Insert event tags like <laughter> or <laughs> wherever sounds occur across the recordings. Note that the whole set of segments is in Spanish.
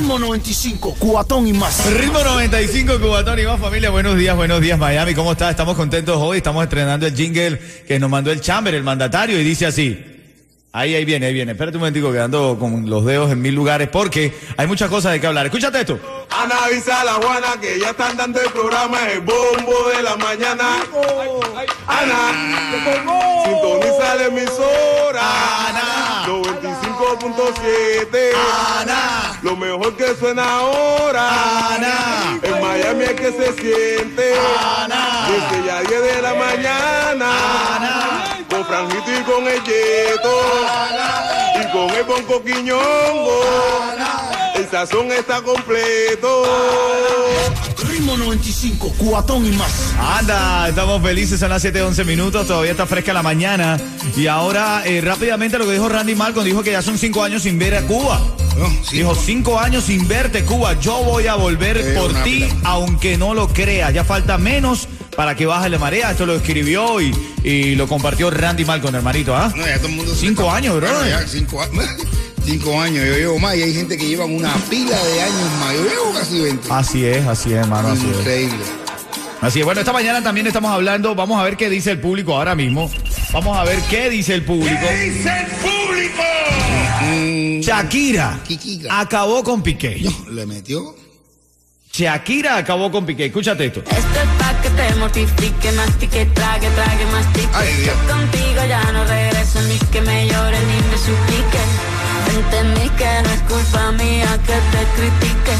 Ritmo 95, cuatón y más. Ritmo 95, Cubatón y más familia. Buenos días, buenos días, Miami. ¿Cómo estás? Estamos contentos hoy. Estamos estrenando el jingle que nos mandó el Chamber, el mandatario, y dice así. Ahí, ahí viene, ahí viene. Espérate un momentico quedando con los dedos en mil lugares porque hay muchas cosas de qué hablar. Escúchate esto. Ana avisa a la Juana que ya están dando el programa El Bombo de la Mañana. Ana, sintoniza la emisora. Ana. 95.7. Ana. Lo mejor que suena ahora. Ana. En Miami es que se siente. Ana. Desde ya 10 de la mañana. Con Franjito y con el Yeto. Y con el Bonco Quiñongo. El sazón está completo. 95, cuatón y más. Anda, estamos felices, son las 7:11 minutos, todavía está fresca la mañana. Y ahora, eh, rápidamente, lo que dijo Randy Malcolm, dijo que ya son cinco años sin ver a Cuba. Dijo, cinco años sin verte, Cuba. Yo voy a volver por ti, aunque no lo creas. Ya falta menos para que baje la marea. Esto lo escribió y, y lo compartió Randy Malcolm, hermanito. ¿ah? ¿eh? Cinco años, bro. Bueno, años. <laughs> 25 años, yo llevo más y hay gente que llevan una pila de años más. Yo llevo casi 20. Así es, así es, hermano. Así Increíble. Es. Así es. Bueno, esta mañana también estamos hablando, vamos a ver qué dice el público ahora mismo. Vamos a ver qué dice el público. ¿Qué dice el público? Mm, Shakira acabó con Piqué. No, le metió. Shakira acabó con Piqué. Escúchate esto. Esto es pa' que te mortifique, mastique, trague, trague, mastique. Ay, Dios. Yo contigo ya no regreso ni que me llore ni me suplique que te critique.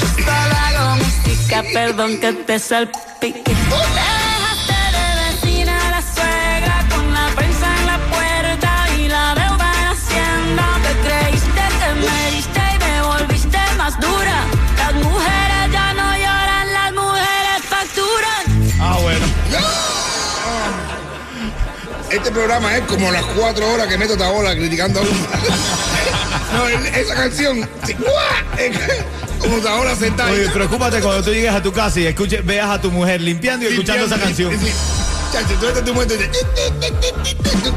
Yo solo hago música, perdón que te salpique. Dejaste de vecina a la suegra con la prensa en la puerta y la deuda en Hacienda. Te creíste que me diste y me volviste más dura. Las mujeres ya no lloran, las mujeres facturan. Ah, bueno. Este programa es como las cuatro horas que meto Tabola criticando a uno. <laughs> no, esa canción. como Tabola sentada. Oye, preocúpate cuando tú llegues a tu casa y escuches, veas a tu mujer limpiando y escuchando esa canción. Chacho, tú estás tu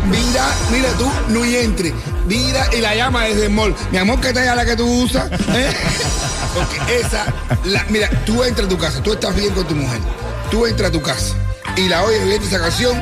Mira, mira tú, no entre. Mira y la llama desde el mall. Mi amor, ¿qué talla la que tú usas? ¿Eh? <laughs> Porque esa, la- mira, tú entras a tu casa, tú estás bien con tu mujer. Tú entras a tu casa y la oyes viendo esa canción.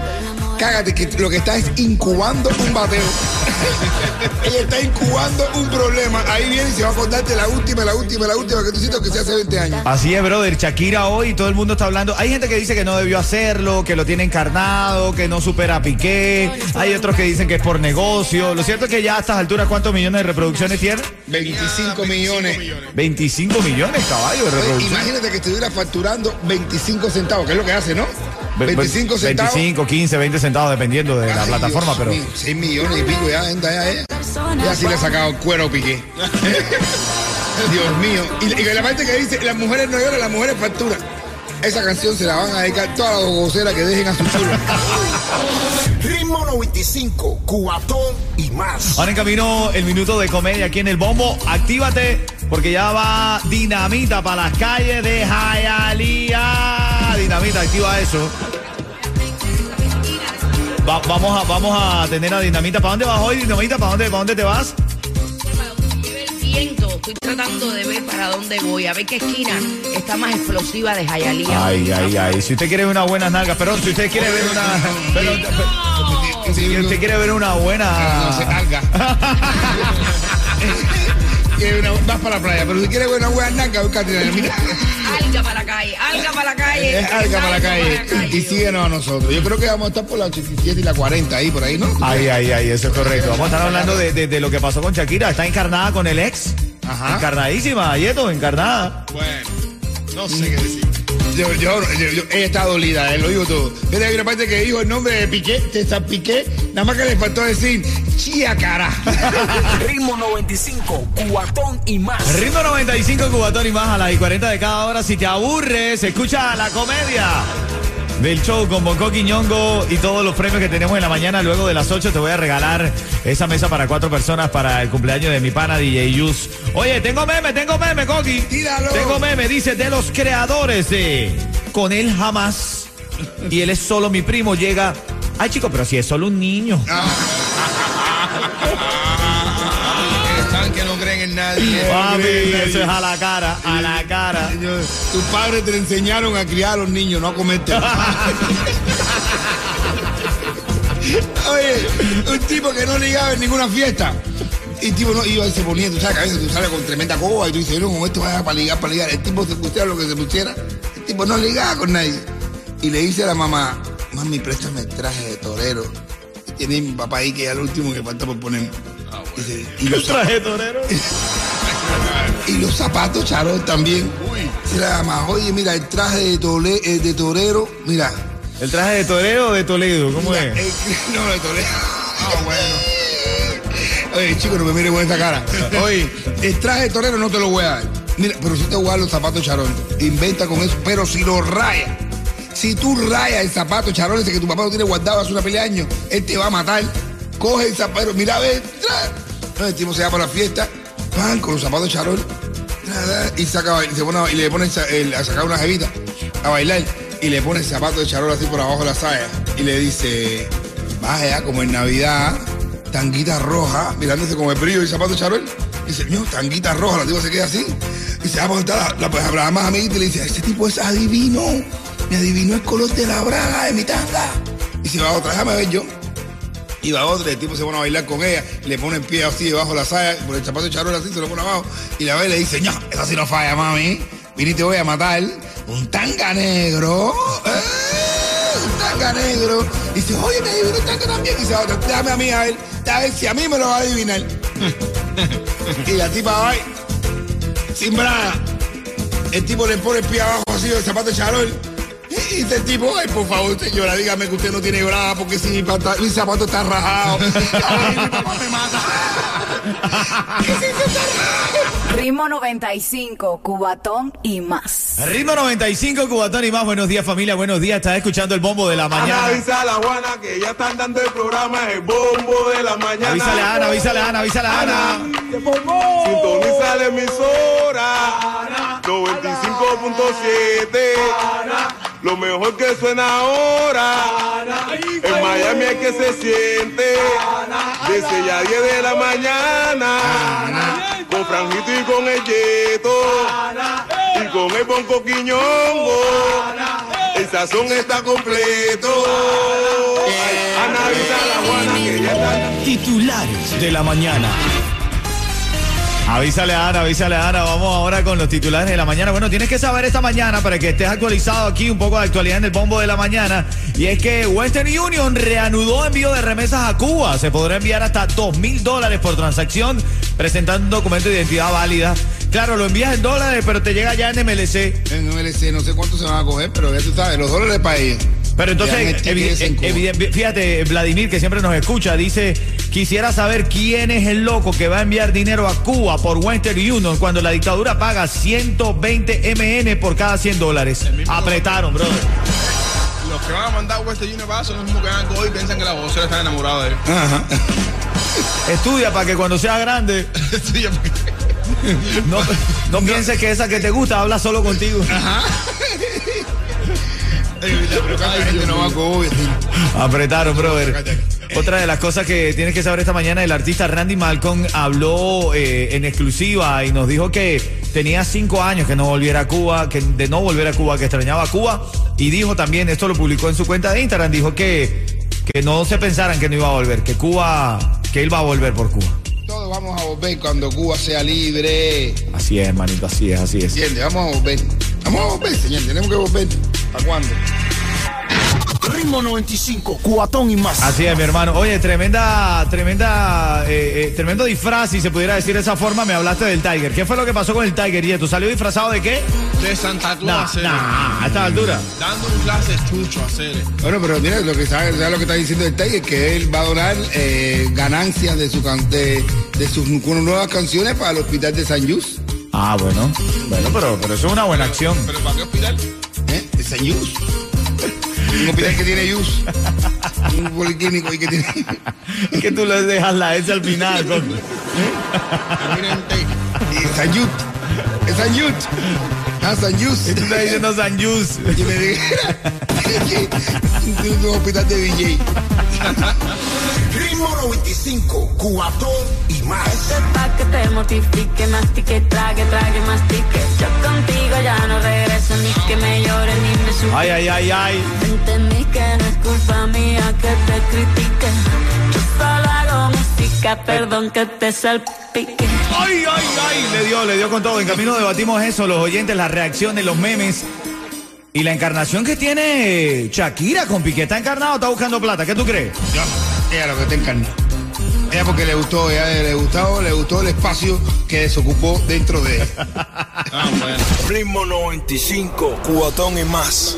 Cágate que lo que está es incubando un bateo. <laughs> Ella está incubando un problema. Ahí viene y se va a contarte la última, la última, la última que tú hiciste que se hace 20 años. Así es, brother. Shakira hoy, todo el mundo está hablando. Hay gente que dice que no debió hacerlo, que lo tiene encarnado, que no supera a Piqué. Hay otros que dicen que es por negocio. Lo cierto es que ya a estas alturas, ¿cuántos millones de reproducciones tiene? 25 millones. 25 millones, caballo, de reproducciones. imagínate que estuviera facturando 25 centavos, que es lo que hace, ¿no? 25 centavos. 25, 15, 20 centavos, dependiendo de la plataforma, Dios pero. mío, 6 millones y pico ya, anda ya, eh. Ya sí le ha sacado el cuero Piqué. <laughs> Dios mío. Y, y la parte que dice, las mujeres no lloran, las mujeres facturan. Esa canción se la van a dedicar todas las gogoceras que dejen a su chulo. <laughs> Ritmo 95, cuatón y más. Ahora en camino el minuto de comedia aquí en el bombo. Actívate porque ya va dinamita para las calles de Hialeah. Dinamita, activa eso. Va- vamos, a, vamos a tener a Dinamita. ¿Para dónde vas hoy, Dinamita? ¿Para dónde, para dónde te vas? lleve el viento. Estoy tratando de ver para dónde voy, a ver qué esquina está más explosiva de Jayalía. Ay, ay, ay. Si usted quiere ver una buena nalga, perdón, si usted quiere ver una. pero- pero- si usted quiere ver una buena. No. <laughs> Que una- vas para la playa, pero si quieres ver una buena naca, búscate mira. Alga para la calle, alga para la calle. Es alga para la calle. Y síguenos a nosotros. Yo creo que vamos a estar por la 87 y la 40 ahí, por ahí, ¿no? Ay, ay, ay, eso es correcto. Vamos a estar hablando de, de- de lo que pasó con Shakira. Está encarnada con el ex. Ajá. Encarnadísima, Yeto, encarnada. Bueno, no sé qué decir. Yo, yo, yo- yo- ella está dolida, eh, lo digo todo. Mira, hay una parte que dijo el nombre de Piqué, César Piqué, nada más que le faltó decir, chía cara. <laughs> Ritmo 95, cuatón y más. Ritmo 95 Cubatón y más a las y 40 de cada hora. Si te aburres, escucha la comedia. Del show con Bonco Quiñongo y todos los premios que tenemos en la mañana. Luego de las 8 te voy a regalar esa mesa para cuatro personas para el cumpleaños de mi pana DJ Yus. Oye, tengo meme, tengo meme, Coqui. Tíralo. Tengo meme, dice, de los creadores de Con él jamás. Y él es solo mi primo, llega. Ay, chico, pero si es solo un niño. <laughs> nadie. Papi, eso es a la cara, a la cara. Señor, tus padres te enseñaron a criar a los niños, no a comerte. <laughs> Oye, un tipo que no ligaba en ninguna fiesta. Y el tipo no iba y se ponía, tú sabes a veces tú sales con tremenda coba y tú dices, no, con esto vaya para ligar, para ligar. El tipo se pusiera lo que se pusiera. El tipo no ligaba con nadie. Y le dice a la mamá, mami, préstame el traje de torero. Tiene mi papá ahí que es el último que falta por poner. Dice, y los Traje torero. <laughs> y los zapatos charol también. Se la llama, oye, mira, el traje de, tole- eh, de torero, mira. ¿El traje de torero o de Toledo? ¿Cómo mira, es? eh, <laughs> no, de torero. Ah, bueno. <laughs> Oye, chico, no me mire con esta cara. Oye, el traje de torero no te lo voy a dar. Mira, pero si te voy a dar los zapatos charol. Inventa con eso, pero si lo raya. Si tú rayas el zapato charol ese que tu papá lo tiene guardado hace una pelea de años, él te va a matar. Coge el zapato, mira, ve, trae. El tipo se va para la fiesta, pan, con los zapatos charol, y saca bailar, se pone y le pone a sacar una jevita a bailar y le pone el zapato de charol así por abajo de la saya y le dice, vaya, como en Navidad, tanguita roja, mirándose como el brillo del zapato de charol. Dice, no, tanguita roja, la tipo se queda así. Y se va a a la, la, la más amiguita y le dice, ese tipo es adivino, me adivinó el color de la braga de mi tanga. Y se va otra, déjame ver yo. Y va otro, y el tipo se pone a bailar con ella, le pone el pie así debajo de la saya, por el zapato de charol así, se lo pone abajo, y la ve y le dice, no, esa sí no falla, mami. Y te voy a matar. Un tanga negro. ¡Eh! Un tanga negro. Y dice, oye, me adivinó el tanga también. Y dice, dame a mí a ver, a ver si a mí me lo va a adivinar. <laughs> y la tipa va, sin braga. El tipo le pone el pie abajo así del zapato de charol. Y dice el tipo, ay, por favor, señora, dígame que usted no tiene braga porque si mi, mi zapato está rajado. Ay, mi papá me mata. <laughs> Ritmo 95, Cubatón y más. Ritmo 95, Cubatón y más. Buenos días, familia. Buenos días. Estás escuchando el bombo de la mañana. Avisa a la Juana que ya están dando el programa El Bombo de la Mañana. Avísale a Ana, avísale a Ana, avísale a Ana. Sintoniza la emisora 95.7 Lo mejor que suena ahora. En Miami es que se siente. Desde ya 10 de la mañana. Con Franjito y con el Yeto. Y con el Bonco Quiñongo. El sazón está completo. Ana avisa a la Juana que ya está. Titulares de la mañana. Avísale a Ana, avísale a Ana. Vamos ahora con los titulares de la mañana. Bueno, tienes que saber esta mañana para que estés actualizado aquí un poco de actualidad en el bombo de la mañana. Y es que Western Union reanudó envío de remesas a Cuba. Se podrá enviar hasta dos mil dólares por transacción presentando un documento de identidad válida. Claro, lo envías en dólares, pero te llega ya en MLC. En MLC, no sé cuánto se van a coger, pero ya tú sabes, los dólares para ellos. Pero entonces, fíjate, Vladimir, que siempre nos escucha, dice, quisiera saber quién es el loco que va a enviar dinero a Cuba por Western Union cuando la dictadura paga 120 MN por cada 100 dólares. Apretaron, brother. Los que van a mandar Western Union para son los mismos que van a coger y piensan que la vocera está enamorada de él. Ajá. Estudia para que cuando seas grande, <laughs> Sí, porque- no, no pienses que esa que te gusta habla solo contigo. Pero <laughs> Apretaron, brother. Otra de las cosas que tienes que saber esta mañana, el artista Randy Malcolm habló eh, en exclusiva y nos dijo que tenía cinco años que no volviera a Cuba, que de no volver a Cuba, que extrañaba a Cuba. Y dijo también, esto lo publicó en su cuenta de Instagram, dijo que, que no se pensaran que no iba a volver, que Cuba, que él va a volver por Cuba. Todos vamos a volver cuando Cuba sea libre. Así es, hermanito, así es, así es. ¿Entiendes? Vamos a volver. Vamos a volver, señor. Tenemos que volver. ¿Para cuándo? Ritmo 95, cuatón y más. Así es, mi hermano. Oye, tremenda, tremenda, eh, eh, tremendo disfraz, si se pudiera decir de esa forma, me hablaste del Tiger. ¿Qué fue lo que pasó con el Tiger, Yeto? ¿Salió disfrazado de qué? De Santa Claus Nah, a Cele. nah, a esta altura. Dando un clase chucho a Cele. Bueno, pero mira, lo que sabe, sabe lo que está diciendo el Tiger, que él va a donar eh, ganancias de, su can- de, de sus nuevas canciones para el hospital de San Yus. Ah, bueno. Bueno, pero, pero eso es una buena acción. ¿Pero para qué hospital? ¿Eh? San Yus. Un hospital que tiene yus. Un policlínico ahí que tiene. Es que tú le dejas la S al final. con- Y San Yut. Es San Yut. Ah, San Yus. Y tú estás diciendo San Yus. Yo me dije, <laughs> un un hospital de DJ. Ritmo 95, cuatón y más. Esto es pa' que te mortifique, mastique, trague, trague, mastique. Yo contigo ya no regreso, ni que me llore, ni me suplique. Ay, ay, ay, ay. Entendí que no es culpa mía que te critique. Yo solo hago música, perdón que te salpique. Ay, ay, ay. Le dio, le dio con todo. En camino debatimos eso, los oyentes, las reacciones, los memes. Y la encarnación que tiene Shakira con Piqué. ¿Está encarnado o está buscando plata? ¿Qué tú crees? Ya, ella lo que está encarna. Ella porque le gustó, ella le gustó, le gustó el espacio que desocupó dentro de él. <laughs> Ritmo 95, cuatón y más.